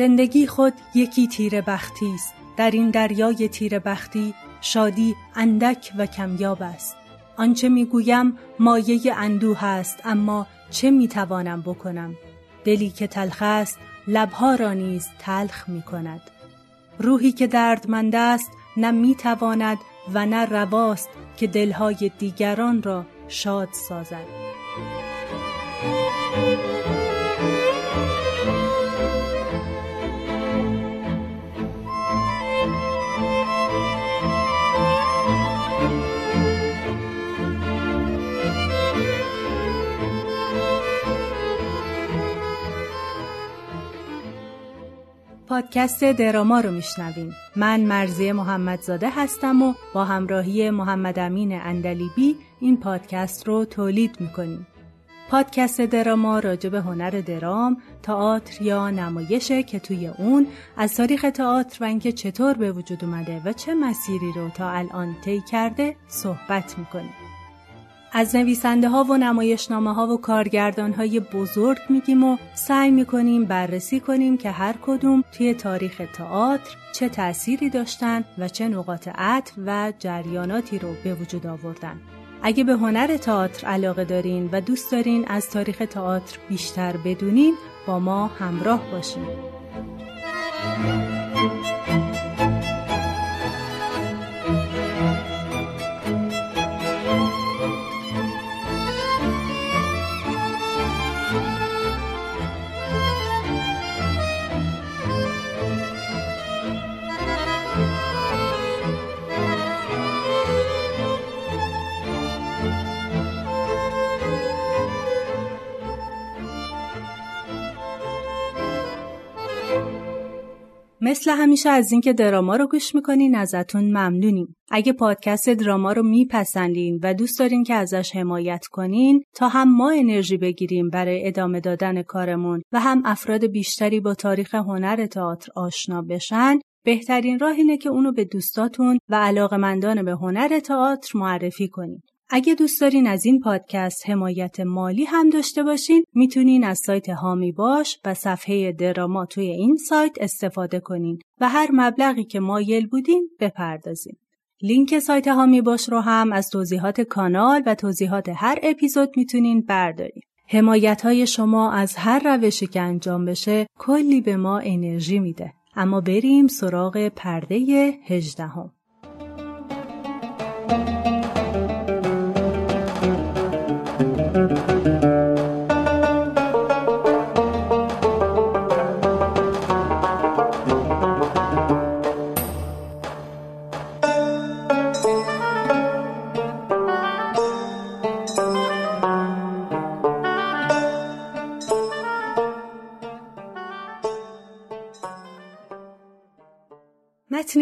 زندگی خود یکی تیر بختی است در این دریای تیر بختی شادی اندک و کمیاب است آنچه می‌گویم مایه اندوه است اما چه می‌توانم بکنم دلی که تلخ است لبها را نیز تلخ می کند. روحی که دردمند است نه می‌تواند و نه رواست که دلهای دیگران را شاد سازد. پادکست دراما رو میشنویم من مرزی محمدزاده هستم و با همراهی محمد امین اندلیبی این پادکست رو تولید می‌کنیم پادکست دراما راجع هنر درام، تئاتر یا نمایشه که توی اون از تاریخ تئاتر و اینکه چطور به وجود اومده و چه مسیری رو تا الان طی کرده صحبت می‌کنیم. از نویسنده ها و نمایشنامه ها و کارگردان های بزرگ میگیم و سعی می‌کنیم بررسی کنیم که هر کدوم توی تاریخ تئاتر چه تأثیری داشتن و چه نقاط عطف و جریاناتی رو به وجود آوردن. اگه به هنر تئاتر علاقه دارین و دوست دارین از تاریخ تئاتر بیشتر بدونین با ما همراه باشین. مثل همیشه از اینکه دراما رو گوش می‌کنین ازتون ممنونیم. اگه پادکست دراما رو میپسندین و دوست دارین که ازش حمایت کنین تا هم ما انرژی بگیریم برای ادامه دادن کارمون و هم افراد بیشتری با تاریخ هنر تئاتر آشنا بشن بهترین راه اینه که اونو به دوستاتون و علاقمندان به هنر تئاتر معرفی کنین. اگه دوست دارین از این پادکست حمایت مالی هم داشته باشین می‌تونین از سایت هامی باش و صفحه دراما توی این سایت استفاده کنین و هر مبلغی که مایل بودین بپردازین. لینک سایت هامی باش رو هم از توضیحات کانال و توضیحات هر اپیزود می‌تونین بردارین. حمایت های شما از هر روشی که انجام بشه کلی به ما انرژی میده. اما بریم سراغ پرده هجدهم. متنی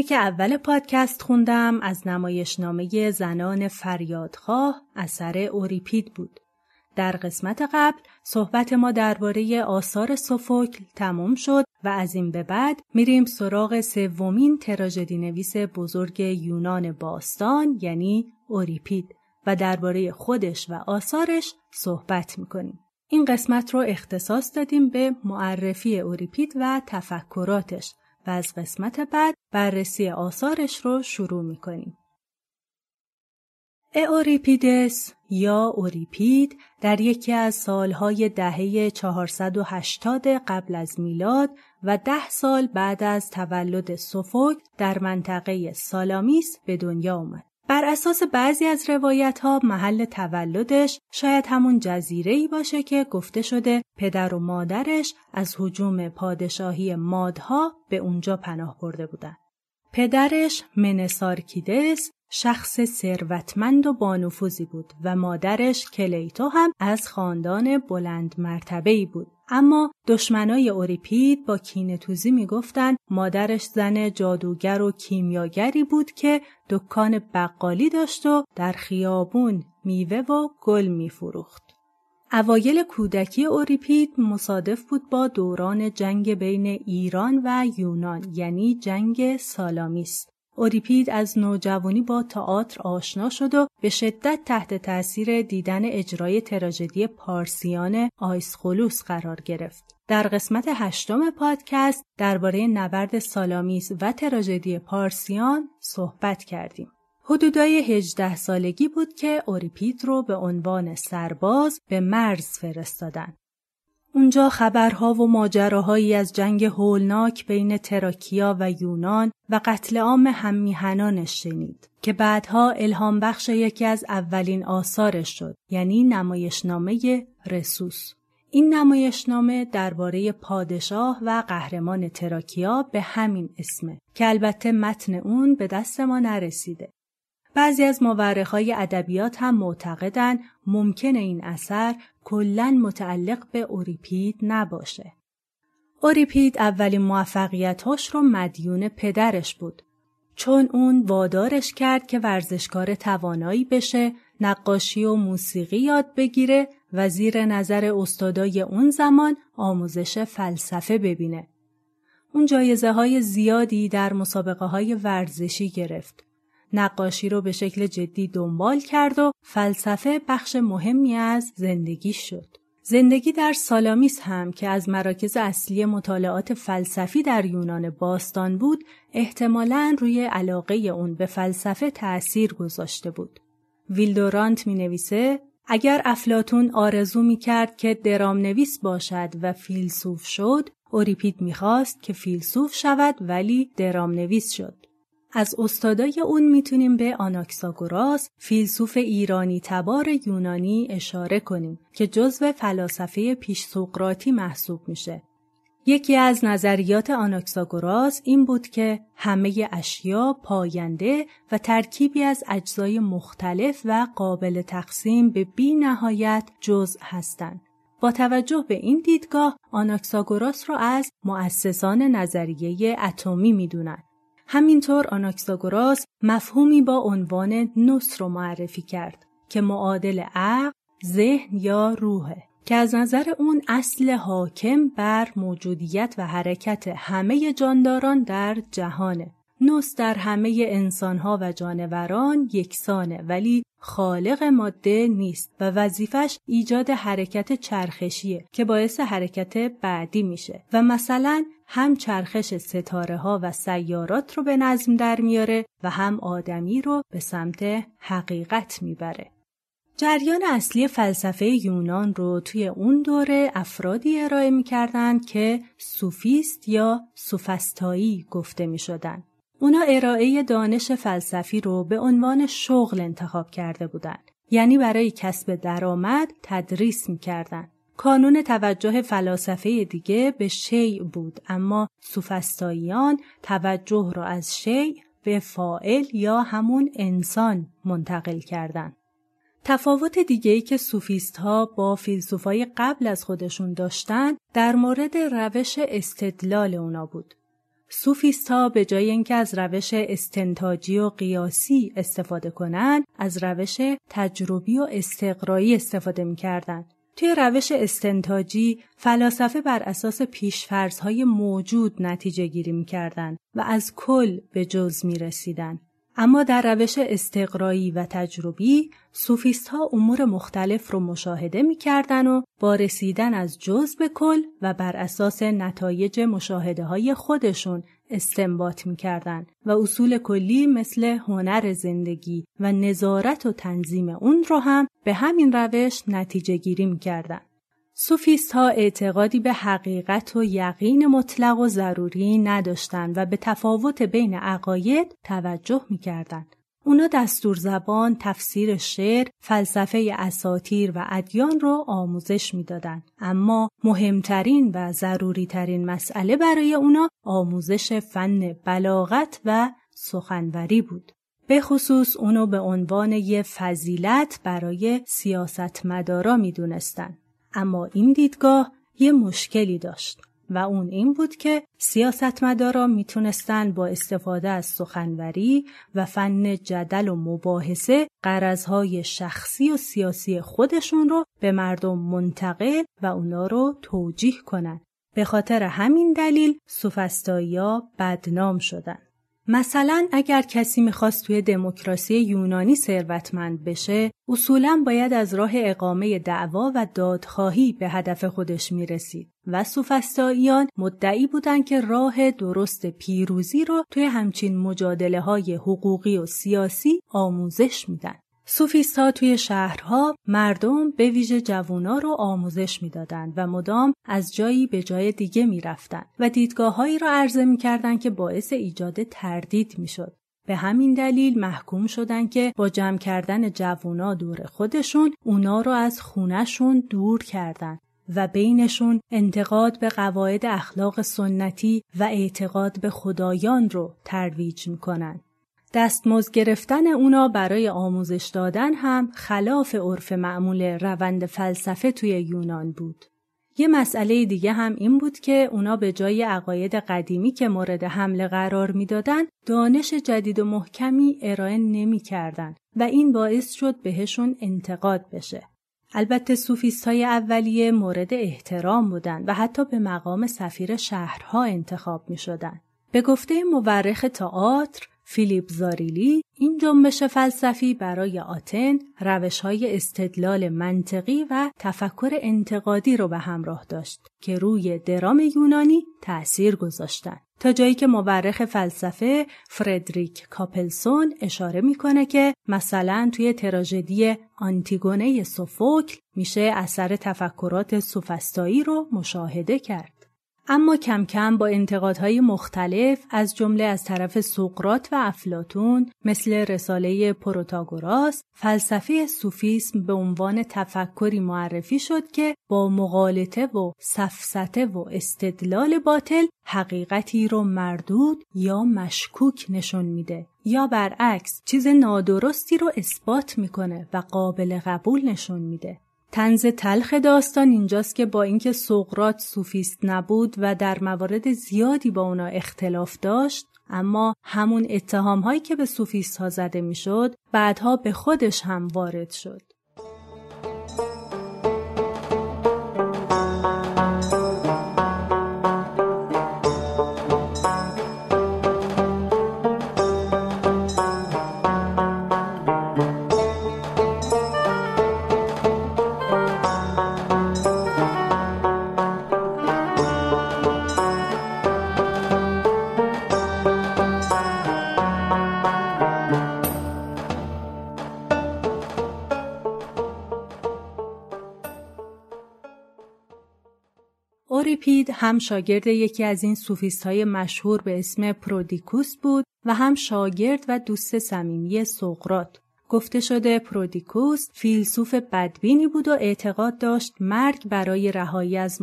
که اول پادکست خوندم از نمایشنامه زنان فریادخواه اثر اوریپید بود. در قسمت قبل صحبت ما درباره آثار سوفوکل تموم شد و از این به بعد میریم سراغ سومین تراژدی نویس بزرگ یونان باستان یعنی اوریپید و درباره خودش و آثارش صحبت می‌کنیم. این قسمت رو اختصاص دادیم به معرفی اوریپید و تفکراتش و از قسمت بعد بررسی آثارش رو شروع می‌کنیم. اوریپیدس یا اوریپید در یکی از سالهای دهه 480 قبل از میلاد و ده سال بعد از تولد سوفوک در منطقه سالامیس به دنیا آمد. بر اساس بعضی از روایت ها محل تولدش شاید همون جزیره ای باشه که گفته شده پدر و مادرش از حجوم پادشاهی مادها به اونجا پناه برده بودن. پدرش منسارکیدس شخص ثروتمند و بانفوذی بود و مادرش کلیتو هم از خاندان بلند مرتبه ای بود. اما دشمنای اوریپید با کینتوزی می‌گفتند مادرش زن جادوگر و کیمیاگری بود که دکان بقالی داشت و در خیابون میوه و گل میفروخت. اوایل کودکی اوریپید مصادف بود با دوران جنگ بین ایران و یونان یعنی جنگ سالامیس. اوریپید از نوجوانی با تئاتر آشنا شد و به شدت تحت تاثیر دیدن اجرای تراژدی پارسیان آیسخولوس قرار گرفت. در قسمت هشتم پادکست درباره نبرد سالامیس و تراژدی پارسیان صحبت کردیم. حدودای 18 سالگی بود که اوریپید رو به عنوان سرباز به مرز فرستادن. اونجا خبرها و ماجراهایی از جنگ هولناک بین تراکیا و یونان و قتل عام هممیهنانش شنید که بعدها الهام بخش یکی از اولین آثارش شد یعنی نمایشنامه رسوس. این نمایشنامه درباره پادشاه و قهرمان تراکیا به همین اسمه که البته متن اون به دست ما نرسیده. بعضی از مورخای ادبیات هم معتقدن ممکن این اثر کلا متعلق به اوریپید نباشه. اوریپید اولین موفقیتاش رو مدیون پدرش بود. چون اون وادارش کرد که ورزشکار توانایی بشه، نقاشی و موسیقی یاد بگیره و زیر نظر استادای اون زمان آموزش فلسفه ببینه. اون جایزه های زیادی در مسابقه های ورزشی گرفت. نقاشی رو به شکل جدی دنبال کرد و فلسفه بخش مهمی از زندگی شد. زندگی در سالامیس هم که از مراکز اصلی مطالعات فلسفی در یونان باستان بود احتمالاً روی علاقه اون به فلسفه تأثیر گذاشته بود. ویلدورانت می نویسه اگر افلاتون آرزو می کرد که درام نویس باشد و فیلسوف شد اوریپید می‌خواست که فیلسوف شود ولی درام نویس شد. از استادای اون می‌تونیم به آناکساگوراس فیلسوف ایرانی تبار یونانی اشاره کنیم که جزو فلاسفه پیش سقراطی محسوب میشه. یکی از نظریات آناکساگوراس این بود که همه اشیا پاینده و ترکیبی از اجزای مختلف و قابل تقسیم به بی نهایت جزء هستند. با توجه به این دیدگاه آناکساگوراس را از مؤسسان نظریه اتمی می‌دونند همینطور آناکساگوراس مفهومی با عنوان نوس رو معرفی کرد که معادل عقل، ذهن یا روحه که از نظر اون اصل حاکم بر موجودیت و حرکت همه جانداران در جهانه. نوس در همه انسانها و جانوران یکسانه ولی خالق ماده نیست و وظیفش ایجاد حرکت چرخشیه که باعث حرکت بعدی میشه و مثلا هم چرخش ستاره ها و سیارات رو به نظم در میاره و هم آدمی رو به سمت حقیقت می‌بره. جریان اصلی فلسفه یونان رو توی اون دوره افرادی ارائه می‌کردند که سوفیست یا سوفستایی گفته می شدن. اونا ارائه دانش فلسفی رو به عنوان شغل انتخاب کرده بودند. یعنی برای کسب درآمد تدریس می‌کردند. کانون توجه فلاسفه دیگه به شیع بود اما سوفستاییان توجه را از شیع به فائل یا همون انسان منتقل کردند. تفاوت دیگه‌ای که سوفیست ها با فیلسوفای قبل از خودشون داشتن در مورد روش استدلال اونا بود. سوفیست ها به جای اینکه از روش استنتاجی و قیاسی استفاده کنند از روش تجربی و استقرایی استفاده می‌کردند توی روش استنتاجی فلاسفه بر اساس پیشفرزهای موجود نتیجه گیری می‌کردند و از کل به جز می رسیدن. اما در روش استقرایی و تجربی سوفیست ها امور مختلف رو مشاهده می‌کردن و با رسیدن از جز به کل و بر اساس نتایج مشاهده های خودشون استنباط می‌کردن و اصول کلی مثل هنر زندگی و نظارت و تنظیم اون رو هم به همین روش نتیجه گیری می‌کردن. سوفیست ها اعتقادی به حقیقت و یقین مطلق و ضروری نداشتند و به تفاوت بین عقاید توجه می‌کردند. اونا دستور زبان، تفسیر شعر، فلسفه اساتیر و ادیان رو آموزش می‌دادند. اما مهمترین و ضروریترین مسئله برای اونا آموزش فن بلاغت و سخنوری بود. به خصوص اونو به عنوان یه فضیلت برای سیاستمدارا می‌دونستن. اما این دیدگاه یه مشکلی داشت. و اون این بود که سیاستمدارا می‌تونستن با استفاده از سخنوری و فن جدل و مباحثه قرضهای شخصی و سیاسی خودشون رو به مردم منتقل و اونا رو توجیه کنن. به خاطر همین دلیل سوفستایی بدنام شدن. مثلا اگر کسی می‌خواست توی دموکراسی یونانی ثروتمند بشه اصولا باید از راه اقامه دعوا و دادخواهی به هدف خودش می‌رسید و سوفستاییان مدعی بودند که راه درست پیروزی رو توی همچین مجادله های حقوقی و سیاسی آموزش میدن. سوفیست ها توی شهرها مردم به ویژه جوونا رو آموزش می‌دادند و مدام از جایی به جای دیگه می‌رفتند و دیدگاههایی را عرضه می‌کردند که باعث ایجاد تردید می‌شد. به همین دلیل محکوم شدن که با جمع کردن جوونا دور خودشون اونا رو از خونشون دور کردن و بینشون انتقاد به قواعد اخلاق سنتی و اعتقاد به خدایان رو ترویج می‌کنن. دستمزد گرفتن اونا برای آموزش دادن هم خلاف عرف معمول روند فلسفه توی یونان بود. یه مسئله دیگه هم این بود که اونا به جای عقاید قدیمی که مورد حمله قرار می‌دادن دانش جدید و محکمی ارائه نمی‌کردن و این باعث شد بهشون انتقاد بشه. البته سوفیست های اولیه مورد احترام بودند و حتی به مقام سفیر شهرها انتخاب می شدن. به گفته مورخ تئاتر فیلیپ زاریلی این جنبش فلسفی برای آتن روش های استدلال منطقی و تفکر انتقادی رو به همراه داشت که روی درام یونانی تأثیر گذاشتند. تا جایی که مورخ فلسفه فردریک کاپلسون اشاره می‌کنه که مثلا توی تراژدی آنتیگونه سوفوکل میشه اثر تفکرات سوفستایی رو مشاهده کرد. اما کم کم با انتقادهای مختلف از جمله از طرف سقرات و افلاتون مثل رساله پروتاگوراس فلسفه سوفیسم به عنوان تفکری معرفی شد که با مغالطه و سفسته و استدلال باطل حقیقتی رو مردود یا مشکوک نشون میده. یا برعکس چیز نادرستی رو اثبات می‌کنه و قابل قبول نشون میده. تنز تلخ داستان اینجاست که با اینکه سقرات سوفیست نبود و در موارد زیادی با اونا اختلاف داشت اما همون اتهام هایی که به سوفیست ها زده می‌شد بعدها به خودش هم وارد شد. هم شاگرد یکی از این سوفیست های مشهور به اسم پرودیکوس بود و هم شاگرد و دوست صمیمی سقراط. گفته شده پرودیکوس فیلسوف بدبینی بود و اعتقاد داشت مرگ برای رهایی از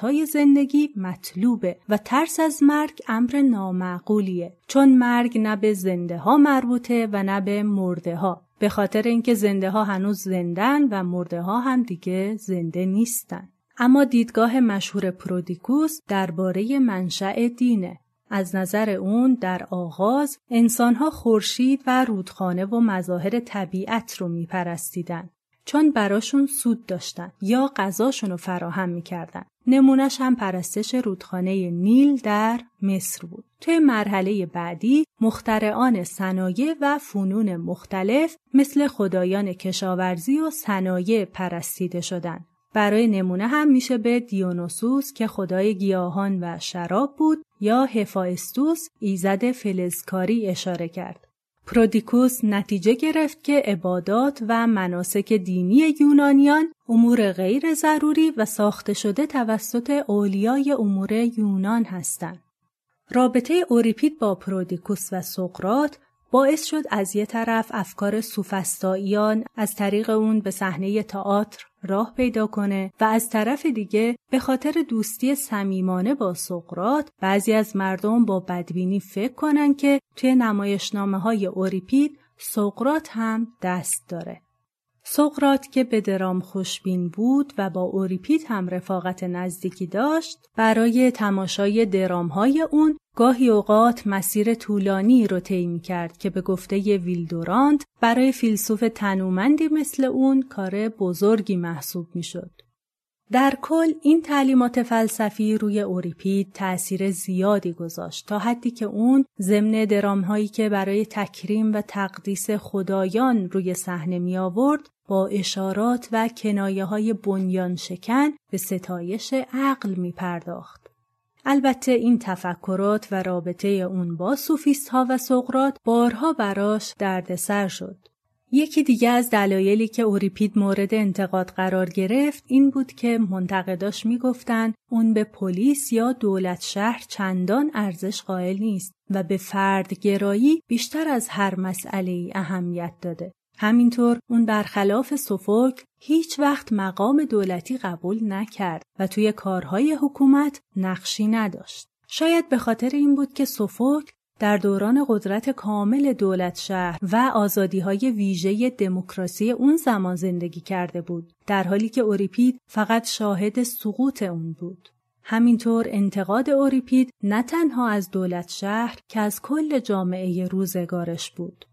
های زندگی مطلوبه و ترس از مرگ امر نامعقولیه چون مرگ نه به زنده ها مربوطه و نه به مرده ها به خاطر اینکه زنده ها هنوز زندن و مرده ها هم دیگه زنده نیستن اما دیدگاه مشهور پرودیکوس درباره منشأ دینه. از نظر اون در آغاز انسانها خورشید و رودخانه و مظاهر طبیعت رو میپرستیدن چون براشون سود داشتن یا غذاشون رو فراهم می‌کردن. نمونش هم پرستش رودخانه نیل در مصر بود. توی مرحله بعدی مخترعان صنایع و فنون مختلف مثل خدایان کشاورزی و صنایع پرستیده شدند. برای نمونه هم میشه به دیونوسوس که خدای گیاهان و شراب بود یا هفایستوس ایزد فلزکاری اشاره کرد. پرودیکوس نتیجه گرفت که عبادات و مناسک دینی یونانیان امور غیر ضروری و ساخته شده توسط اولیای امور یونان هستند. رابطه اوریپید با پرودیکوس و سقرات باعث شد از یه طرف افکار سوفستاییان از طریق اون به صحنه تئاتر راه پیدا کنه و از طرف دیگه به خاطر دوستی صمیمانه با سقرات بعضی از مردم با بدبینی فکر کنن که توی نمایشنامه های اوریپید سقرات هم دست داره. سقرات که به درام خوشبین بود و با اوریپید هم رفاقت نزدیکی داشت برای تماشای درام های اون گاهی اوقات مسیر طولانی رو طی کرد که به گفته ویلدورانت برای فیلسوف تنومندی مثل اون کار بزرگی محسوب می‌شد. در کل این تعلیمات فلسفی روی اوریپید تأثیر زیادی گذاشت تا حدی که اون ضمن درامهایی که برای تکریم و تقدیس خدایان روی صحنه می آورد با اشارات و کنایه های بنیان شکن به ستایش عقل می پرداخت. البته این تفکرات و رابطه اون با سوفیست ها و سقرات بارها براش دردسر شد. یکی دیگه از دلایلی که اوریپید مورد انتقاد قرار گرفت این بود که منتقداش می‌گفتند اون به پلیس یا دولت شهر چندان ارزش قائل نیست و به فردگرایی بیشتر از هر مسئله اهمیت داده. همینطور اون برخلاف سوفوک هیچ وقت مقام دولتی قبول نکرد و توی کارهای حکومت نقشی نداشت. شاید به خاطر این بود که سوفوک در دوران قدرت کامل دولت شهر و آزادی های ویژه دموکراسی اون زمان زندگی کرده بود در حالی که اوریپید فقط شاهد سقوط اون بود. همینطور انتقاد اوریپید نه تنها از دولت شهر که از کل جامعه روزگارش بود.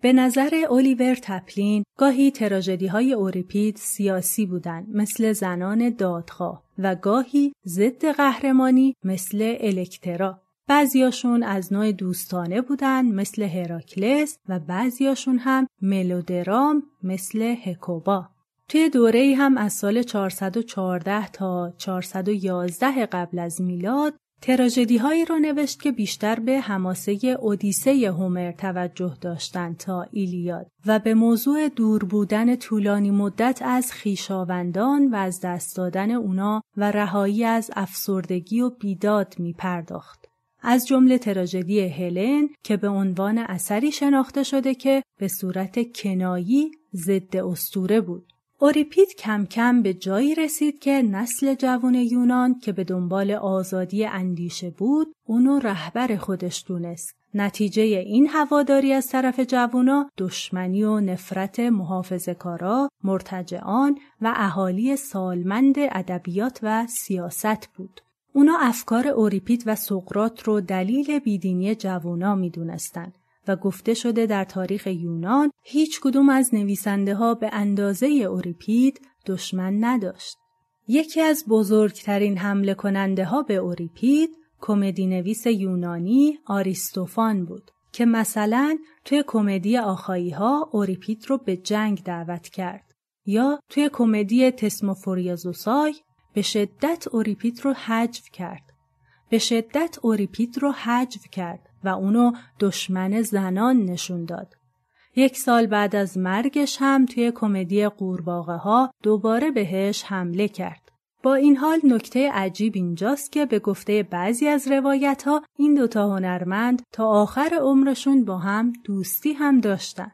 به نظر اولیور تپلین گاهی تراژدی های اوریپید سیاسی بودند مثل زنان دادخواه و گاهی ضد قهرمانی مثل الکترا بعضیاشون از نوع دوستانه بودن مثل هراکلس و بعضیاشون هم ملودرام مثل هکوبا. توی دوره هم از سال 414 تا 411 قبل از میلاد تراژدی هایی رو نوشت که بیشتر به حماسه اودیسه هومر توجه داشتند تا ایلیاد و به موضوع دور بودن طولانی مدت از خیشاوندان و از دست دادن اونا و رهایی از افسردگی و بیداد می پرداخت. از جمله تراژدی هلن که به عنوان اثری شناخته شده که به صورت کنایی ضد استوره بود. اوریپید کم کم به جایی رسید که نسل جوان یونان که به دنبال آزادی اندیشه بود اونو رهبر خودش دونست. نتیجه این هواداری از طرف جوونا دشمنی و نفرت محافظه کارا، مرتجعان و اهالی سالمند ادبیات و سیاست بود. اونا افکار اوریپید و سقرات رو دلیل بیدینی جوونا می‌دونستند و گفته شده در تاریخ یونان هیچ کدوم از نویسنده ها به اندازه اوریپید دشمن نداشت. یکی از بزرگترین حمله کننده ها به اوریپید کمدی نویس یونانی آریستوفان بود که مثلا توی کمدی آخایی ها اوریپید رو به جنگ دعوت کرد یا توی کمدی تسموفوریازوسای به شدت اوریپید رو حجو کرد. به شدت اوریپید رو حجو کرد و اونو دشمن زنان نشون داد. یک سال بعد از مرگش هم توی کمدی قورباغه ها دوباره بهش حمله کرد. با این حال نکته عجیب اینجاست که به گفته بعضی از روایت ها این دوتا هنرمند تا آخر عمرشون با هم دوستی هم داشتن.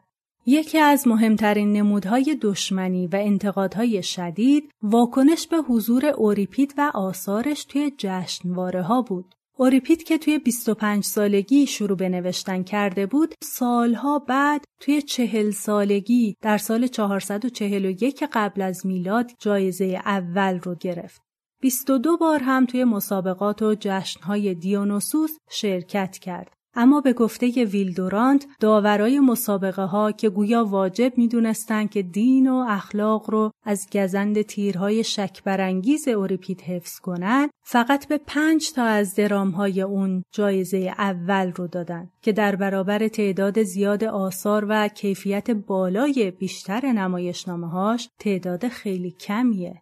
یکی از مهمترین نمودهای دشمنی و انتقادهای شدید واکنش به حضور اوریپید و آثارش توی جشنواره ها بود. اوریپید که توی 25 سالگی شروع به نوشتن کرده بود سالها بعد توی چهل سالگی در سال 441 قبل از میلاد جایزه اول رو گرفت. 22 بار هم توی مسابقات و جشنهای دیونوسوس شرکت کرد. اما به گفته ویلدورانت داورای مسابقه ها که گویا واجب می‌دونستند که دین و اخلاق رو از گزند تیرهای شک برانگیز اوریپید حفظ کنند فقط به پنج تا از درام های اون جایزه اول رو دادن که در برابر تعداد زیاد آثار و کیفیت بالای بیشتر نمایشنامه هاش تعداد خیلی کمیه.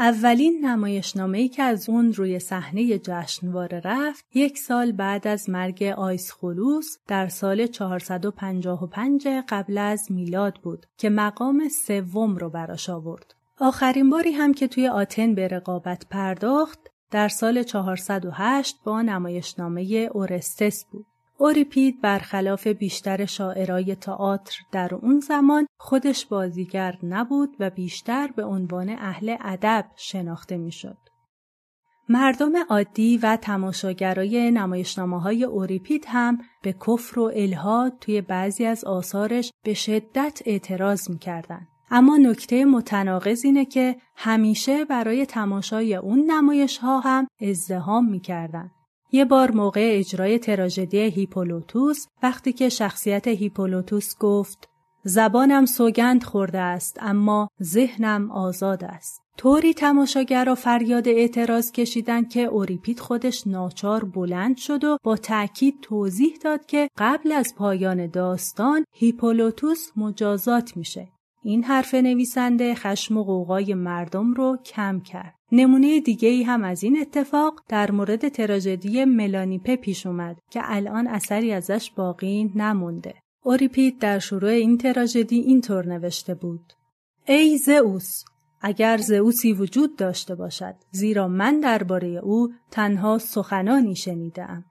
اولین نمایشنامه‌ای که از اون روی صحنه جشنواره رفت یک سال بعد از مرگ آیس خلوس در سال 455 قبل از میلاد بود که مقام سوم رو براش آورد. آخرین باری هم که توی آتن به رقابت پرداخت در سال 408 با نمایشنامه اورستس بود. اوریپید برخلاف بیشتر شاعرای تئاتر در اون زمان خودش بازیگر نبود و بیشتر به عنوان اهل ادب شناخته می‌شد. مردم عادی و تماشاگرای نمایشنامه های اوریپید هم به کفر و الهاد توی بعضی از آثارش به شدت اعتراض می‌کردند. اما نکته متناقض اینه که همیشه برای تماشای اون نمایش ها هم ازدهام می‌کردند. یه بار موقع اجرای تراژدی هیپولوتوس وقتی که شخصیت هیپولوتوس گفت زبانم سوگند خورده است اما ذهنم آزاد است. طوری تماشاگرها فریاد اعتراض کشیدند که اوریپید خودش ناچار بلند شد و با تأکید توضیح داد که قبل از پایان داستان هیپولوتوس مجازات میشه. این حرف نویسنده خشم و قوقای مردم رو کم کرد. نمونه دیگه ای هم از این اتفاق در مورد تراژدی ملانیپه پیش اومد که الان اثری ازش باقی نمونده. اوریپید در شروع این تراژدی اینطور نوشته بود: ای زئوس اگر زئوسی وجود داشته باشد زیرا من درباره او تنها سخنانی شنیدم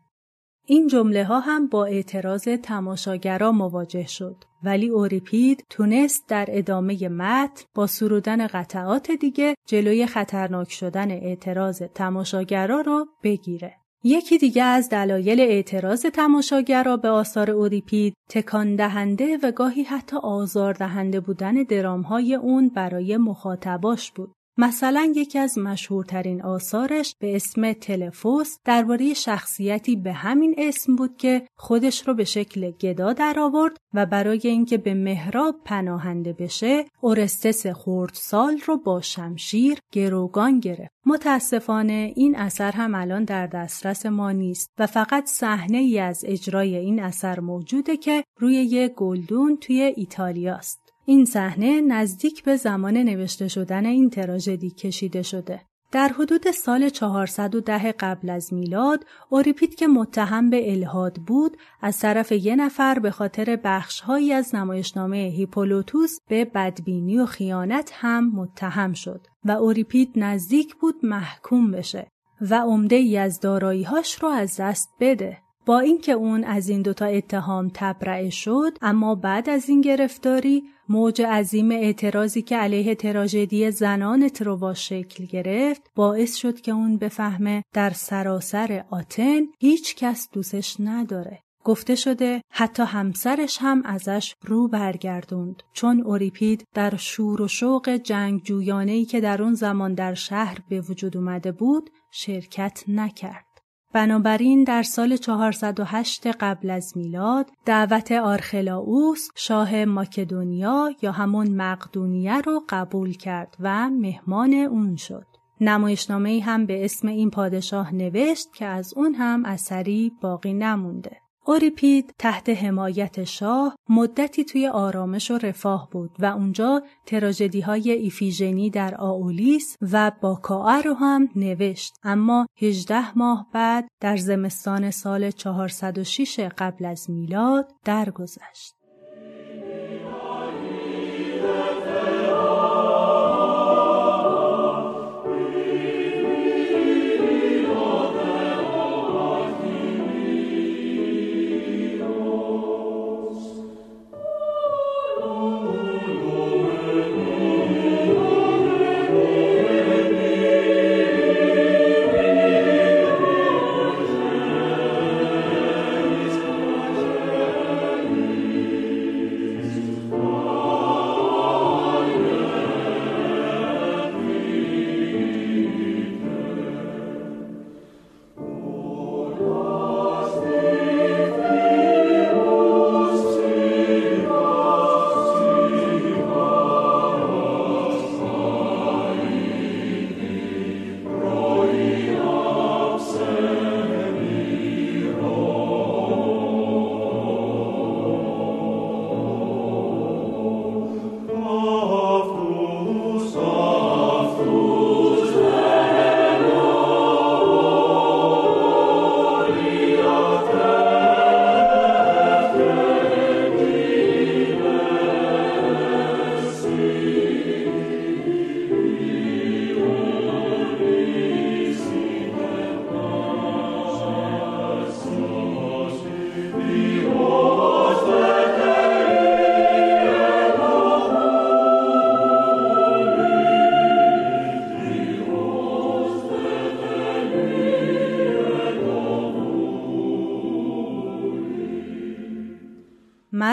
این جمله ها هم با اعتراض تماشاگرا مواجه شد ولی اوریپید تونست در ادامه متن با سرودن قطعات دیگه جلوی خطرناک شدن اعتراض تماشاگرا رو بگیره یکی دیگه از دلایل اعتراض تماشاگرا به آثار اوریپید تکان دهنده و گاهی حتی آزار دهنده بودن درامهای اون برای مخاطباش بود. مثلا یکی از مشهورترین آثارش به اسم تلفوس درباره شخصیتی به همین اسم بود که خودش رو به شکل گدا درآورد و برای اینکه به محراب پناهنده بشه اورستس خردسال رو با شمشیر گروگان گرفت. متاسفانه این اثر هم الان در دسترس ما نیست و فقط صحنه ای از اجرای این اثر موجوده که روی یک گلدون توی ایتالیاست این صحنه نزدیک به زمان نوشته شدن این تراژدی کشیده شده. در حدود سال 410 قبل از میلاد، اوریپید که متهم به الهاد بود، از طرف یه نفر به خاطر بخشهایی از نمایشنامه هیپولوتوس به بدبینی و خیانت هم متهم شد و اوریپید نزدیک بود محکوم بشه و عمده ای از داراییهاش رو از دست بده. با اینکه اون از این دوتا اتهام تبرئه شد اما بعد از این گرفتاری موج عظیم اعتراضی که علیه تراژدی زنان تروا شکل گرفت باعث شد که اون بفهمه در سراسر آتن هیچ کس دوستش نداره. گفته شده حتی همسرش هم ازش رو برگردوند چون اوریپید در شور و شوق جنگ جویانهی که در اون زمان در شهر به وجود اومده بود شرکت نکرد. بنابراین در سال 408 قبل از میلاد دعوت آرخلاوس شاه ماکدونیا یا همون مقدونیه رو قبول کرد و مهمان اون شد. نمایشنامه هم به اسم این پادشاه نوشت که از اون هم اثری باقی نمونده. اوریپید تحت حمایت شاه مدتی توی آرامش و رفاه بود و اونجا تراژدی های ایفیژنی در آولیس و باکاعه رو هم نوشت اما 18 ماه بعد در زمستان سال 406 قبل از میلاد درگذشت.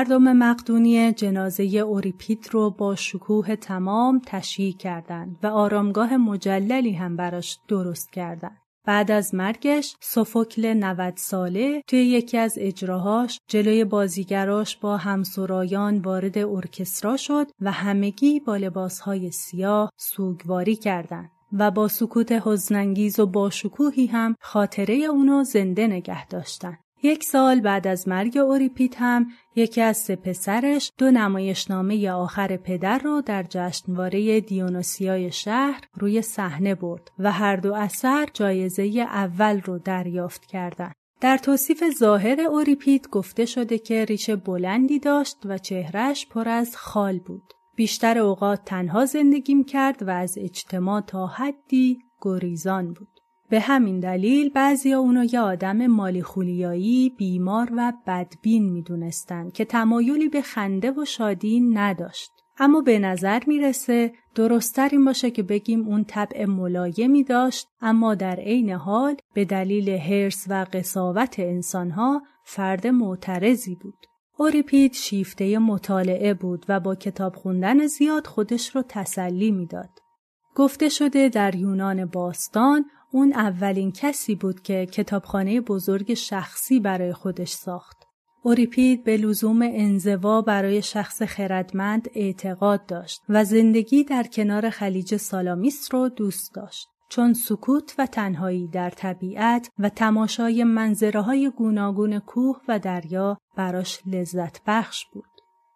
مردم مقدونیه جنازه اوریپید رو با شکوه تمام تشییع کردند و آرامگاه مجللی هم براش درست کردند. بعد از مرگش سوفوکل 90 ساله توی یکی از اجراهاش جلوی بازیگراش با همسرایان وارد ارکسترا شد و همگی با لباسهای سیاه سوگواری کردند. و با سکوت حزنانگیز و با شکوهی هم خاطره اونو زنده نگه داشتن. یک سال بعد از مرگ اوریپید هم یکی از سه پسرش دو نمایشنامه آخر پدر رو در جشنواره دیونوسیای شهر روی صحنه برد و هر دو اثر جایزه اول رو دریافت کردند. در توصیف ظاهر اوریپید گفته شده که ریشه بلندی داشت و چهرش پر از خال بود. بیشتر اوقات تنها زندگیم کرد و از اجتماع تا حدی گریزان بود. به همین دلیل بعضی اونو یه آدم مالی خولیایی بیمار و بدبین می‌دونستند که تمایلی به خنده و شادی نداشت. اما به نظر می‌رسه درستتر این باشه که بگیم اون طبع ملایمی داشت اما در عین حال به دلیل حرس و قصاوت انسانها فرد معترضی بود. اوریپید شیفته مطالعه بود و با کتاب خوندن زیاد خودش رو تسلی می‌داد. گفته شده در یونان باستان اون اولین کسی بود که کتابخانه بزرگ شخصی برای خودش ساخت. اوریپید به لزوم انزوا برای شخص خردمند اعتقاد داشت و زندگی در کنار خلیج سالامیس رو دوست داشت. چون سکوت و تنهایی در طبیعت و تماشای منظره های گوناگون کوه و دریا براش لذت بخش بود.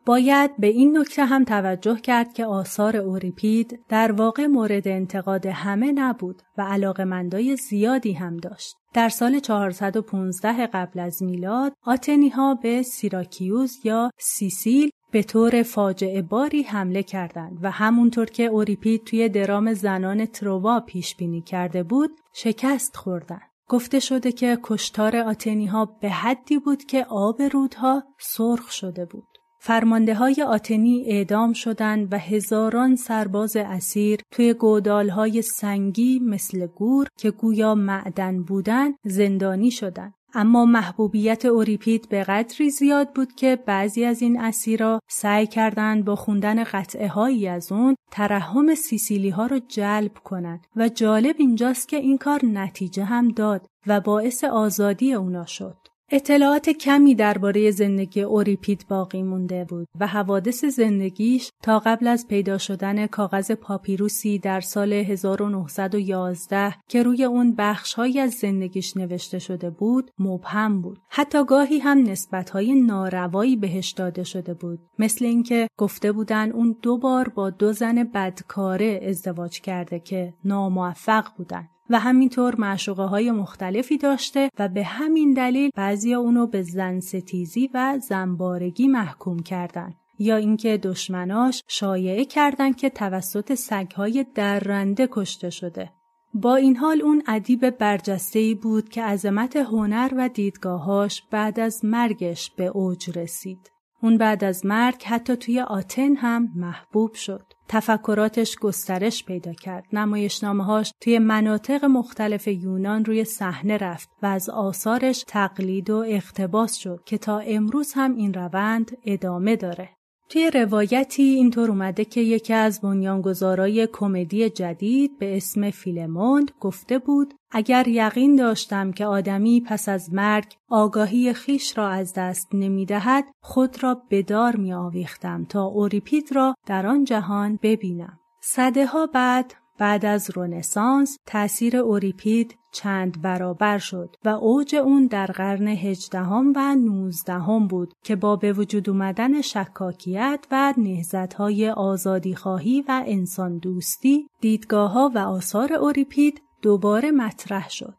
باید به این نکته هم توجه کرد که آثار اوریپید در واقع مورد انتقاد همه نبود و علاقمندای زیادی هم داشت. در سال 415 قبل از میلاد آتنی ها به سیراکیوز یا سیسیل به طور فاجعه باری حمله کردند و همونطور که اوریپید توی درام زنان تروا پیش بینی کرده بود شکست خوردند. گفته شده که کشتار آتنی ها به حدی بود که آب رودها سرخ شده بود. فرمانده های آتنی اعدام شدند و هزاران سرباز اسیر توی گودال های سنگی مثل گور که گویا معدن بودن زندانی شدند. اما محبوبیت اوریپید به قدری زیاد بود که بعضی از این اسیرا سعی کردند با خوندن قطعه هایی از اون ترحم سیسیلی ها رو جلب کنند و جالب اینجاست که این کار نتیجه هم داد و باعث آزادی اونا شد. اطلاعات کمی درباره زندگی اوریپید باقی مونده بود و حوادث زندگیش تا قبل از پیدا شدن کاغذ پاپیروسی در سال 1911 که روی اون بخشهایی از زندگیش نوشته شده بود مبهم بود. حتی گاهی هم نسبتهای ناروایی بهش داده شده بود. مثل اینکه گفته بودن اون دو بار با دو زن بدکاره ازدواج کرده که ناموفق بودن. و همینطور معشوقه های مختلفی داشته و به همین دلیل بعضی اونو به زن ستیزی و زنبارگی محکوم کردند. یا اینکه دشمناش شایعه کردند که توسط سگهای درنده کشته شده. با این حال اون ادیب برجسته بود که عظمت هنر و دیدگاهاش بعد از مرگش به اوج رسید. اون بعد از مرگ حتی توی آتن هم محبوب شد. تفکراتش گسترش پیدا کرد. نمایشنامه‌هاش توی مناطق مختلف یونان روی صحنه رفت و از آثارش تقلید و اقتباس شد که تا امروز هم این روند ادامه داره. توی روایتی اینطور اومده که یکی از بنیانگذارای کمدی جدید به اسم فیلموند گفته بود اگر یقین داشتم که آدمی پس از مرگ آگاهی خیش را از دست نمی دهد خود را بدار می آویختم تا اوریپید را در آن جهان ببینم. صده ها بعد بعد از رونسانس تأثیر اوریپید چند برابر شد و اوج اون در قرن هجدهم و نوزدهم بود که با به وجود اومدن شکاکیت و نهزتهای آزادیخواهی و انسان دوستی دیدگاه ها و آثار اوریپید دوباره مطرح شد.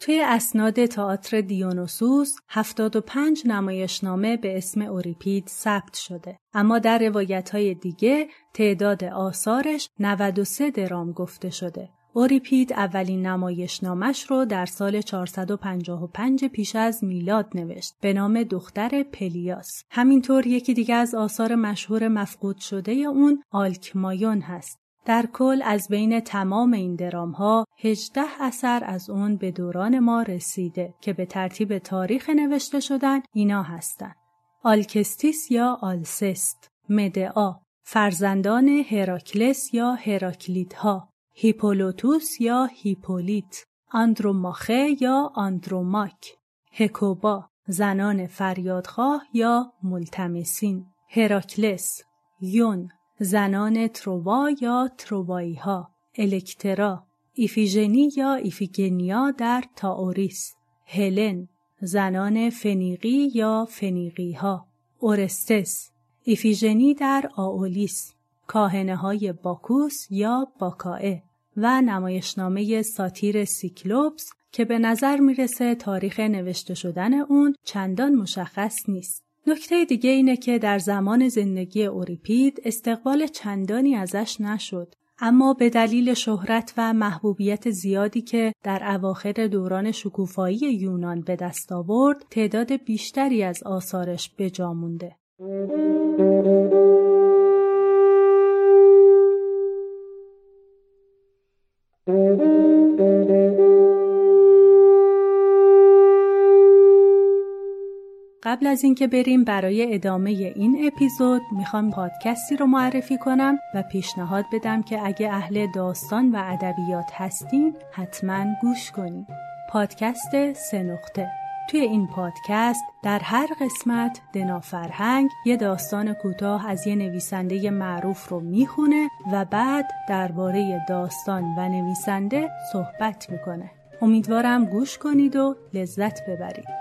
توی اسناد تئاتر دیونوسوس 75 نمایشنامه به اسم اوریپید ثبت شده اما در روایت های دیگه تعداد آثارش 93 درام گفته شده اوریپید اولین نمایشنامش رو در سال 455 پیش از میلاد نوشت به نام دختر پلیاس. همینطور یکی دیگه از آثار مشهور مفقود شده اون آلکمایون هست. در کل از بین تمام این درام ها 18 اثر از اون به دوران ما رسیده که به ترتیب تاریخ نوشته شدن اینا هستند. آلکستیس یا آلسست، مدئا، فرزندان هراکلس یا هراکلید ها، هیپولوتوس یا هیپولیت، آندروماخه یا آندروماک هکوبا زنان فریادخواه یا ملتمسین هراکلس یون زنان تروا یا تروایی ها الکترا ایفیژنی یا ایفیگنیا در تاوریس هلن زنان فنیقی یا فنیقی ها اورستس ایفیژنی در آولیس کاهنه های باکوس یا باکائه و نمایشنامه ساتیر سیکلوپس که به نظر می‌رسه تاریخ نوشته شدن اون چندان مشخص نیست. نکته دیگه اینه که در زمان زندگی اوریپید استقبال چندانی ازش نشد اما به دلیل شهرت و محبوبیت زیادی که در اواخر دوران شکوفایی یونان به دست آورد تعداد بیشتری از آثارش به جا مونده. قبل از اینکه بریم برای ادامه این اپیزود می‌خوام پادکستی رو معرفی کنم و پیشنهاد بدم که اگه اهل داستان و ادبیات هستین حتما گوش کنید. پادکست سه نقطه توی این پادکست در هر قسمت دنا فرهنگ یه داستان کوتاه از یه نویسنده معروف رو می‌خونه و بعد درباره داستان و نویسنده صحبت می‌کنه. امیدوارم گوش کنید و لذت ببرید.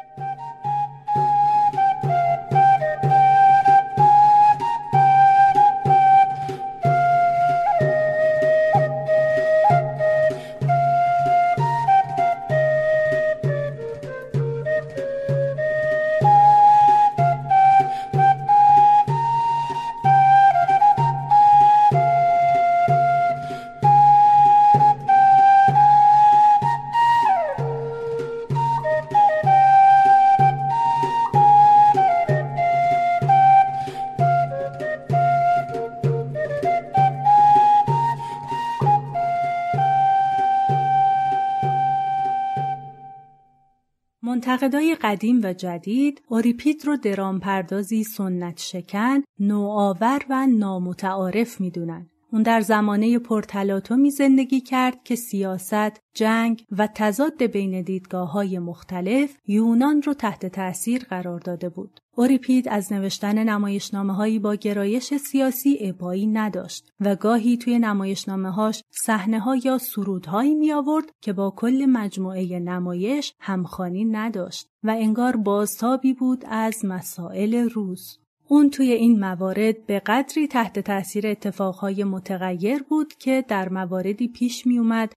منتقدای قدیم و جدید اوریپید رو درام پردازی سنت شکن، نوآور و نامتعارف می‌دونن. اون در زمانه پرتلاتومی زندگی کرد که سیاست، جنگ و تضاد بین دیدگاه های مختلف یونان رو تحت تأثیر قرار داده بود. اوریپید از نوشتن نمایشنامه هایی با گرایش سیاسی ابایی نداشت و گاهی توی نمایشنامه هاش صحنه ها یا سرودهایی می آورد که با کل مجموعه نمایش همخانی نداشت و انگار بازتابی بود از مسائل روز. اون توی این موارد به قدری تحت تاثیر اتفاقهای متغیر بود که در مواردی پیش می اومد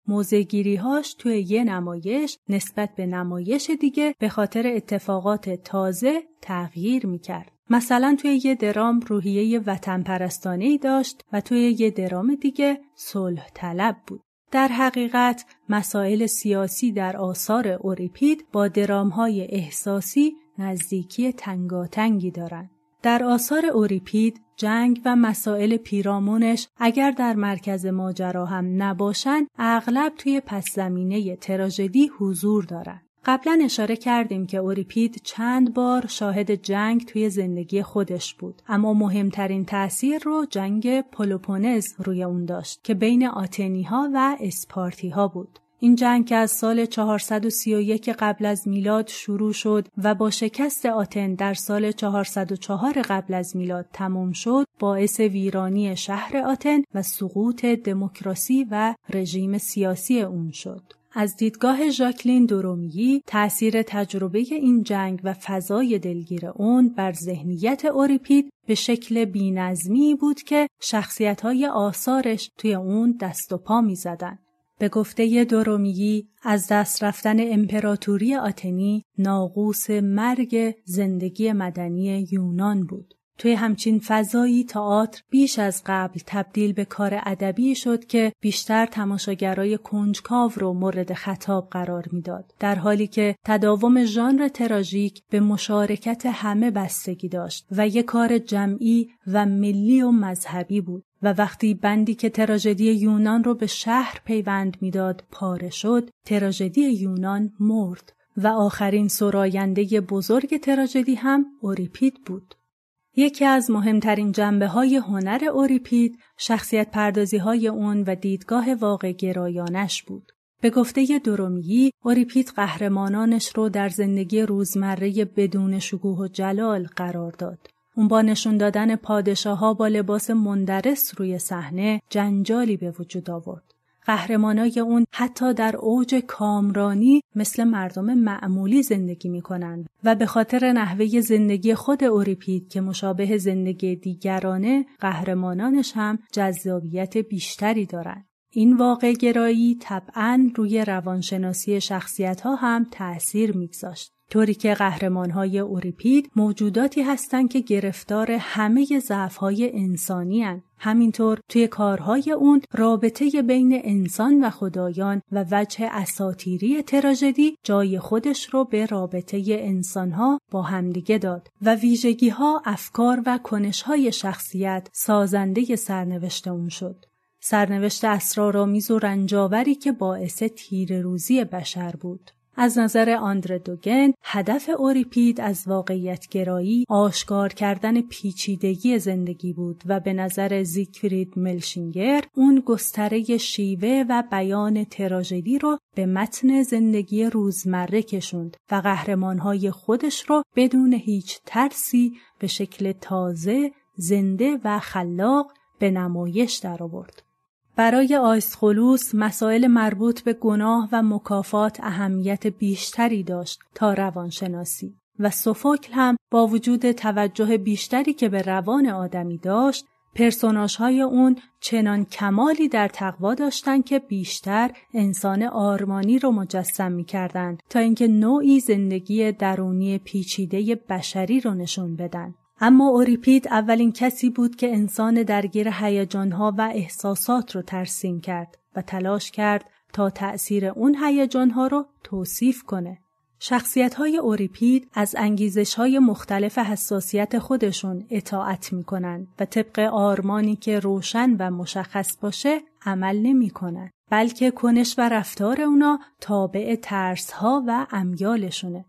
هاش توی یه نمایش نسبت به نمایش دیگه به خاطر اتفاقات تازه تغییر می کرد. مثلا توی یه درام روحیه وطن پرستانه داشت و توی یه درام دیگه صلح طلب بود. در حقیقت مسائل سیاسی در آثار اوریپید با درامهای احساسی نزدیکی تنگاتنگی دارند. در آثار اوریپید جنگ و مسائل پیرامونش اگر در مرکز ماجرا هم نباشند اغلب توی پس زمینه تراژدی حضور دارند. قبلا اشاره کردیم که اوریپید چند بار شاهد جنگ توی زندگی خودش بود اما مهمترین تأثیر رو جنگ پلوپونز روی اون داشت که بین آتنی ها و اسپارتی ها بود این جنگ که از سال 431 قبل از میلاد شروع شد و با شکست آتن در سال 404 قبل از میلاد تمام شد باعث ویرانی شهر آتن و سقوط دموکراسی و رژیم سیاسی اون شد. از دیدگاه ژاکلین دورومیی تأثیر تجربه این جنگ و فضای دلگیر اون بر ذهنیت اوریپید به شکل بینظمی بود که شخصیت‌های آثارش توی اون دست و پا می‌زدند. به گفته درومیی از دست رفتن امپراتوری آتنی ناقوس مرگ زندگی مدنی یونان بود. توی همچین فضایی تئاتر بیش از قبل تبدیل به کار ادبی شد که بیشتر تماشاگرای کنجکاو رو مورد خطاب قرار می‌داد. در حالی که تداوم ژانر تراژیک به مشارکت همه بستگی داشت و یک کار جمعی و ملی و مذهبی بود و وقتی بندی که تراژدی یونان رو به شهر پیوند می‌داد پاره شد تراژدی یونان مرد و آخرین سراینده بزرگ تراژدی هم اوریپید بود. یکی از مهمترین جنبه های هنر اوریپید شخصیت پردازی های اون و دیدگاه واقع گرایانش بود. به گفته درومیی اوریپید قهرمانانش رو در زندگی روزمره بدون شکوه و جلال قرار داد. اون با نشون دادن پادشاه ها با لباس مندرس روی صحنه جنجالی به وجود آورد. قهرمانای اون حتی در اوج کامرانی مثل مردم معمولی زندگی می کنند و به خاطر نحوه زندگی خود اوریپید که مشابه زندگی دیگرانه قهرمانانش هم جذابیت بیشتری دارند. این واقع گرایی طبعا روی روانشناسی شخصیت ها هم تأثیر میگذاشت. طوری که قهرمانهای اوریپید موجوداتی هستند که گرفتار همه ضعفهای انسانی هن. همینطور توی کارهای اون رابطه بین انسان و خدایان و وجه اساتیری تراژدی جای خودش رو به رابطه انسانها با همدیگه داد و ویژگی ها افکار و کنشهای شخصیت سازنده سرنوشت اون شد. سرنوشت اسرارآمیز و رنجاوری که باعث تیر روزی بشر بود. از نظر آندر دوگن هدف اوریپید از واقعیت گرایی آشکار کردن پیچیدگی زندگی بود و به نظر زیگفرید ملشینگر اون گستره شیوه و بیان تراژدی رو به متن زندگی روزمره کشوند و قهرمانهای خودش رو بدون هیچ ترسی به شکل تازه، زنده و خلاق به نمایش درآورد. برای آیسخولوس مسائل مربوط به گناه و مکافات اهمیت بیشتری داشت تا روانشناسی و سوفوکل هم با وجود توجه بیشتری که به روان آدمی داشت پرسوناش های اون چنان کمالی در تقوا داشتند که بیشتر انسان آرمانی رو مجسم می کردن تا اینکه نوعی زندگی درونی پیچیده بشری رو نشون بدن. اما اوریپید اولین کسی بود که انسان درگیر هیجانها و احساسات رو ترسیم کرد و تلاش کرد تا تأثیر اون هیجانها رو توصیف کنه. شخصیت های اوریپید از انگیزش های مختلف حساسیت خودشون اطاعت می‌کنن و طبق آرمانی که روشن و مشخص باشه عمل نمی‌کنن بلکه کنش و رفتار اونا تابع ترس ها و امیالشونه.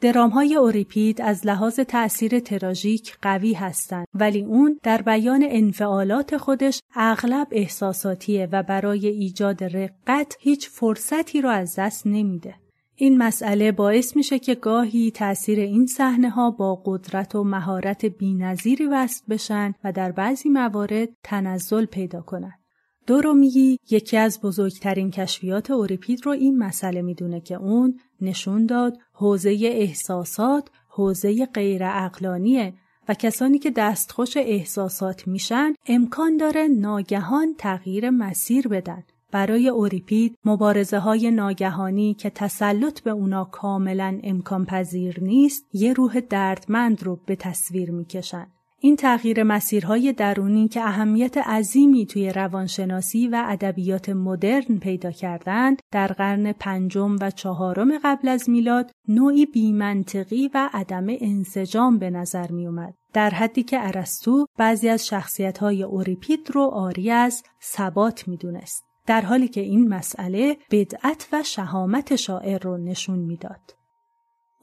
درام های اوریپید از لحاظ تأثیر تراژیک قوی هستند ولی اون در بیان انفعالات خودش اغلب احساساتیه و برای ایجاد رقت هیچ فرصتی رو از دست نمیده. این مسئله باعث میشه که گاهی تأثیر این صحنه ها با قدرت و مهارت بینظیری وصل بشن و در بعضی موارد تنزل پیدا کنند. دورومیی یکی از بزرگترین کشفیات اوریپید رو این مسئله می‌دونه که اون نشون داد حوزه احساسات حوزه غیر اقلانیه و کسانی که دستخوش احساسات میشن امکان داره ناگهان تغییر مسیر بدن. برای اوریپید مبارزه های ناگهانی که تسلط به اونا کاملا امکان پذیر نیست یه روح دردمند رو به تصویر می‌کشن. این تغییر مسیرهای درونی که اهمیت عظیمی توی روانشناسی و ادبیات مدرن پیدا کردند در قرن پنجم و چهارم قبل از میلاد نوعی بیمنطقی و عدم انسجام به نظر می اومد. در حدی که ارسطو بعضی از شخصیت‌های اوریپید رو آری از ثبات می‌دونست. در حالی که این مسئله بدعت و شهامت شاعر رو نشون می‌داد.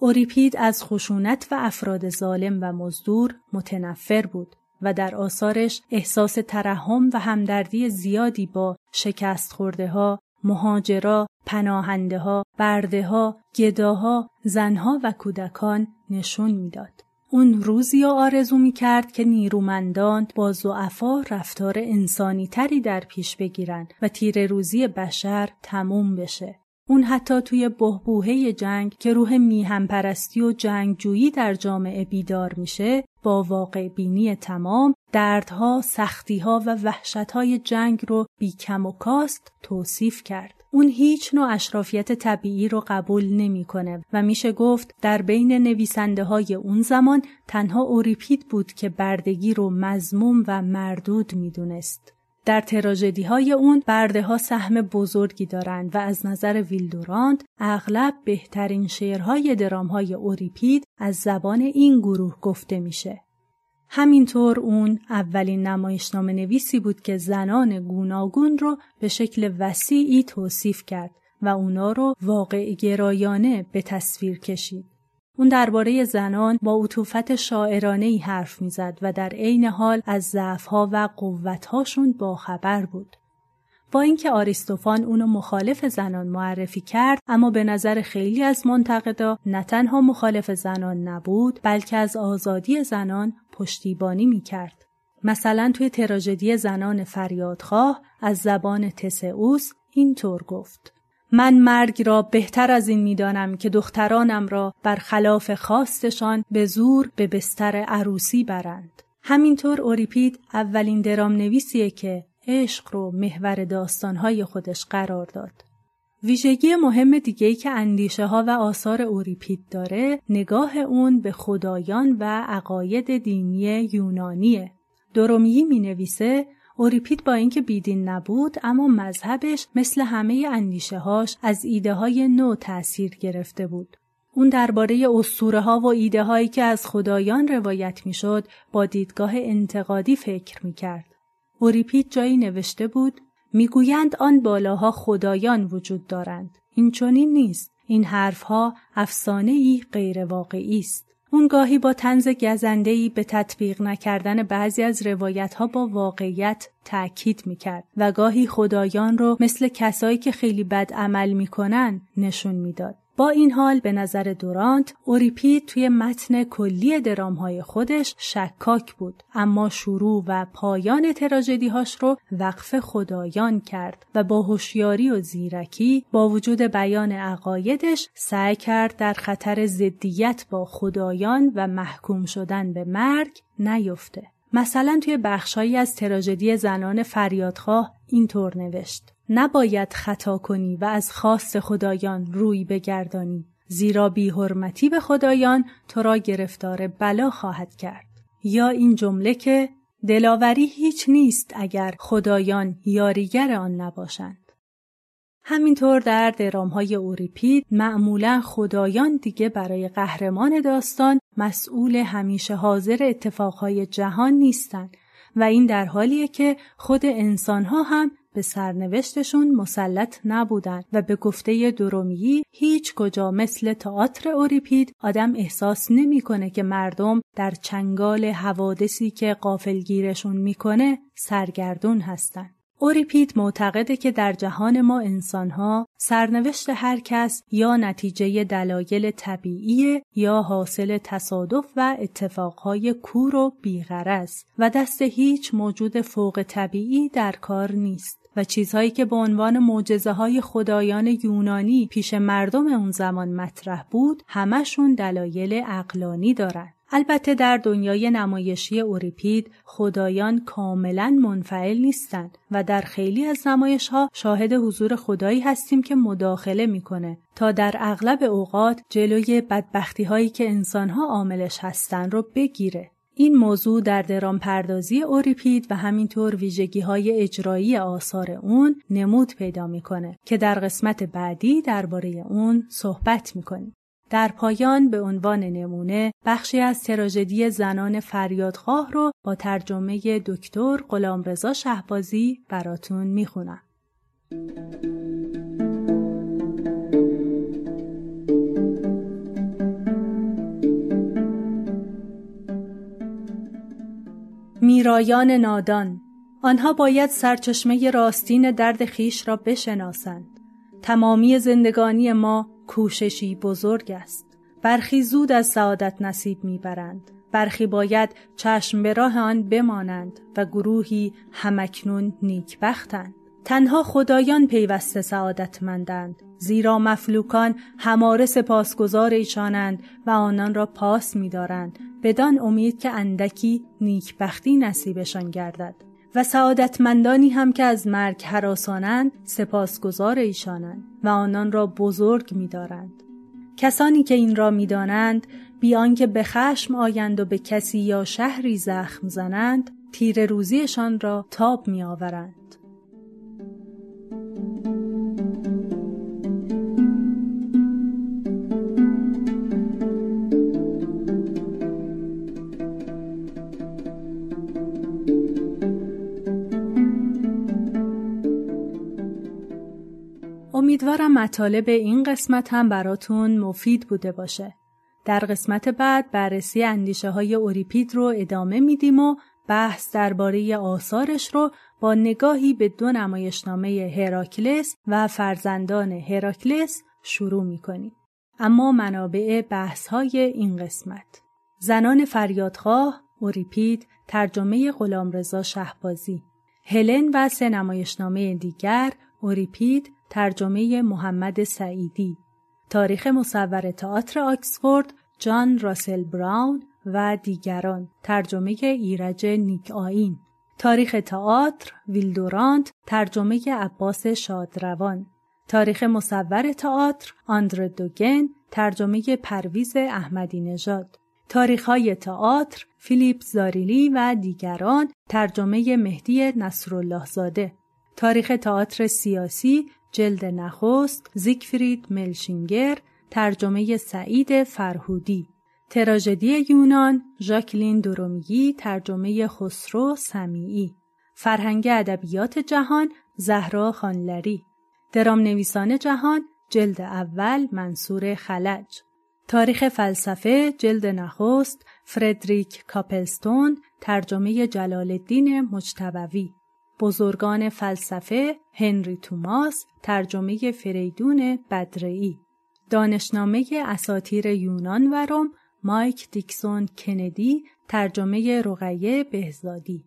اوریپید از خشونت و افراد ظالم و مزدور متنفر بود و در آثارش احساس ترحم و همدردی زیادی با شکست خورده ها، مهاجرا، پناهنده ها، برده ها، گداها، زنها و کودکان نشون می‌داد. اون روزی آرزو می کرد که نیرومندان با زعفا رفتار انسانی تری در پیش بگیرند و تیر روزی بشر تموم بشه. اون حتی توی بهبوهه جنگ که روح میهم پرستی و جنگجویی در جامعه بیدار میشه با واقع بینی تمام دردها، سختیها و وحشتهای جنگ رو بی کم و کاست توصیف کرد. اون هیچ نوع اشرافیت طبیعی رو قبول نمی‌کنه و میشه گفت در بین نویسنده های اون زمان تنها اوریپید بود که بردگی رو مزموم و مردود می‌دونست. در تراژدی های اون برده ها سهم بزرگی دارند و از نظر ویلدوراند اغلب بهترین شعرهای درام های اوریپید از زبان این گروه گفته میشه. همینطور اون اولین نمایشنامه نویسی بود که زنان گوناگون رو به شکل وسیعی توصیف کرد و اونا رو واقع گرایانه به تصویر کشید. اون درباره زنان با عطوفت شاعرانه ای حرف می‌زد و در عین حال از ضعفها و قوتهاشون باخبر بود. با اینکه آریستوفان اونو مخالف زنان معرفی کرد اما به نظر خیلی از منتقدا نه تنها مخالف زنان نبود بلکه از آزادی زنان پشتیبانی می‌کرد. مثلا توی تراژدی زنان فریادخواه از زبان تسئوس اینطور گفت من مرگ را بهتر از این می‌دانم که دخترانم را بر خلاف خواستشان به زور به بستر عروسی برند. همینطور اوریپید اولین درام نویسیه که عشق رو محور داستانهای خودش قرار داد. ویژگی مهم دیگه که اندیشه ها و آثار اوریپید داره نگاه اون به خدایان و عقاید دینی یونانیه. درومیی می نویسه اوریپید با اینکه بیدین نبود اما مذهبش مثل همه اندیشه هاش از ایده های نو تأثیر گرفته بود. اون درباره اسطوره ها و ایده هایی که از خدایان روایت می‌شد با دیدگاه انتقادی فکر می کرد. اوریپید جایی نوشته بود می‌گویند آن بالاها خدایان وجود دارند. این چنین نیست. این حرفها افسانه ای غیر واقعی است. اون گاهی با تنز گزندهی به تطبیق نکردن بعضی از روایت ها با واقعیت تأکید می‌کرد و گاهی خدایان رو مثل کسایی که خیلی بد عمل می‌کنن نشون می‌داد. با این حال به نظر دورانت اوریپید توی متن کلی درامهای خودش شکاک بود. اما شروع و پایان تراژدیهاش رو وقف خدایان کرد و با هوشیاری و زیرکی با وجود بیان عقایدش سعی کرد در خطر ضدیت با خدایان و محکوم شدن به مرگ نیفته. مثلا توی بخشهایی از تراژدی زنان فریادخواه اینطور نوشت. نباید خطا کنی و از خاص خدایان روی بگردانی زیرا بیحرمتی به خدایان تو را گرفتار بلا خواهد کرد. یا این جمله که دلاوری هیچ نیست اگر خدایان یاریگر آن نباشند. همینطور در درامهای اوریپید معمولا خدایان دیگه برای قهرمان داستان مسئول همیشه حاضر اتفاقهای جهان نیستند و این در حالیه که خود انسانها هم به سرنوشتشون مسلط نبودند و به گفته درومیی هیچ کجا مثل تئاتر اوریپید آدم احساس نمی‌کنه که مردم در چنگال حوادثی که قافلگیرشون می‌کنه سرگردون هستند. اوریپید معتقده که در جهان ما انسانها سرنوشت هر کس یا نتیجه دلایل طبیعی یا حاصل تصادف و اتفاقهای کور و بیغرض و دست هیچ موجود فوق طبیعی در کار نیست. و چیزهایی که به عنوان معجزه های خدایان یونانی پیش مردم اون زمان مطرح بود همشون دلایل اقلانی دارند. البته در دنیای نمایشی اوریپید خدایان کاملا منفعل نیستند و در خیلی از نمایش ها شاهد حضور خدایی هستیم که مداخله می‌کنه تا در اغلب اوقات جلوی بدبختی هایی که انسان ها عاملش هستند رو بگیره. این موضوع در درام پردازی اوریپید و همینطور ویژگی های اجرایی آثار اون نمود پیدا می‌کنه که در قسمت بعدی درباره اون صحبت می‌کنیم. در پایان به عنوان نمونه بخشی از تراژدی زنان فریادخواه رو با ترجمه دکتر غلامرضا شهبازی براتون می‌خونم. میرایان نادان. آنها باید سرچشمه راستین درد خیش را بشناسند. تمامی زندگانی ما کوششی بزرگ است. برخی زود از سعادت نصیب می‌برند. برخی باید چشم به راه آن بمانند و گروهی همکنون نیکبختند. تنها خدایان پیوسته سعادتمندند زیرا مفلوکان هماره سپاسگزار ایشانند و آنان را پاس می‌دارند بدان امید که اندکی نیکبختی نصیبشان گردد. و سعادتمندانی هم که از مرگ حراسانند سپاسگزار ایشانند و آنان را بزرگ می‌دارند. کسانی که این را می‌دانند بیان که به خشم آیند و به کسی یا شهری زخم زنند تیر روزیشان را تاب میآورند. امیدوارم مطالب این قسمت هم براتون مفید بوده باشه. در قسمت بعد بررسی اندیشه های اوریپید رو ادامه میدیم و بحث درباره آثارش رو با نگاهی به دو نمایشنامه هراکلس و فرزندان هراکلس شروع می کنیم. اما منابع بحث های این قسمت. زنان فریادخواه اوریپید ترجمه غلامرضا شهبازی. هلن و سه نمایشنامه دیگر اوریپید ترجمه محمد سعیدی. تاریخ مصور تئاتر آکسفورد جان راسل براون و دیگران. ترجمه ایرج نیک آیین تاریخ تئاتر ویلدورانت ترجمه عباس شادروان. تاریخ مصور تئاتر آندر دوگن ترجمه پرویز احمدی نژاد. تاریخ های تئاتر فیلیپ زاریلی و دیگران ترجمه مهدی نصرالله زاده تاریخ تئاتر سیاسی جلد نخست زیگفرید ملشینگر ترجمه سعید فرهودی. تراژدی یونان ژاکلین درومیگی ترجمه خسرو سمیعی. فرهنگ ادبیات جهان زهرا خانلری. درام نویسان جهان جلد اول منصور خلج. تاریخ فلسفه جلد نخست فردریک کاپلستون ترجمه جلال الدین مجتبوی. بزرگان فلسفه هنری توماس ترجمه فریدون بدرئی دانشنامه اساتیر یونان و روم مایک دیکسون کندی ترجمه رقیه بهزادی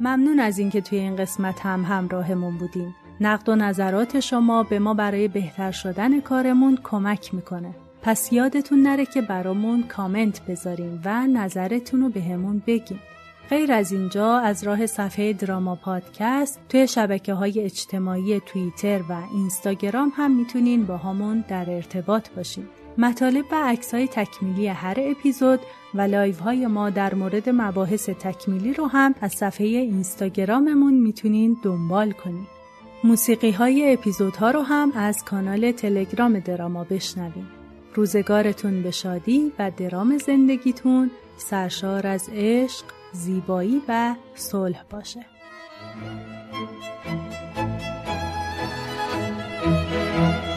ممنون از اینکه توی این قسمت هم همراهمون بودیم. نقد و نظرات شما به ما برای بهتر شدن کارمون کمک می‌کنه. پس یادتون نره که برامون کامنت بذارین و نظرتون رو بهمون بگین. غیر از اینجا از راه صفحه دراما پادکست توی شبکه های اجتماعی توییتر و اینستاگرام هم می‌تونین با همون در ارتباط باشین. مطالب و عکس های تکمیلی هر اپیزود و live های ما در مورد مباحث تکمیلی رو هم از صفحه اینستاگراممون می‌تونین دنبال کنید. موسیقی های اپیزود ها رو هم از کانال تلگرام دراما بشنویم. روزگارتون به شادی و درام زندگیتون سرشار از عشق، زیبایی و صلح باشه. thank you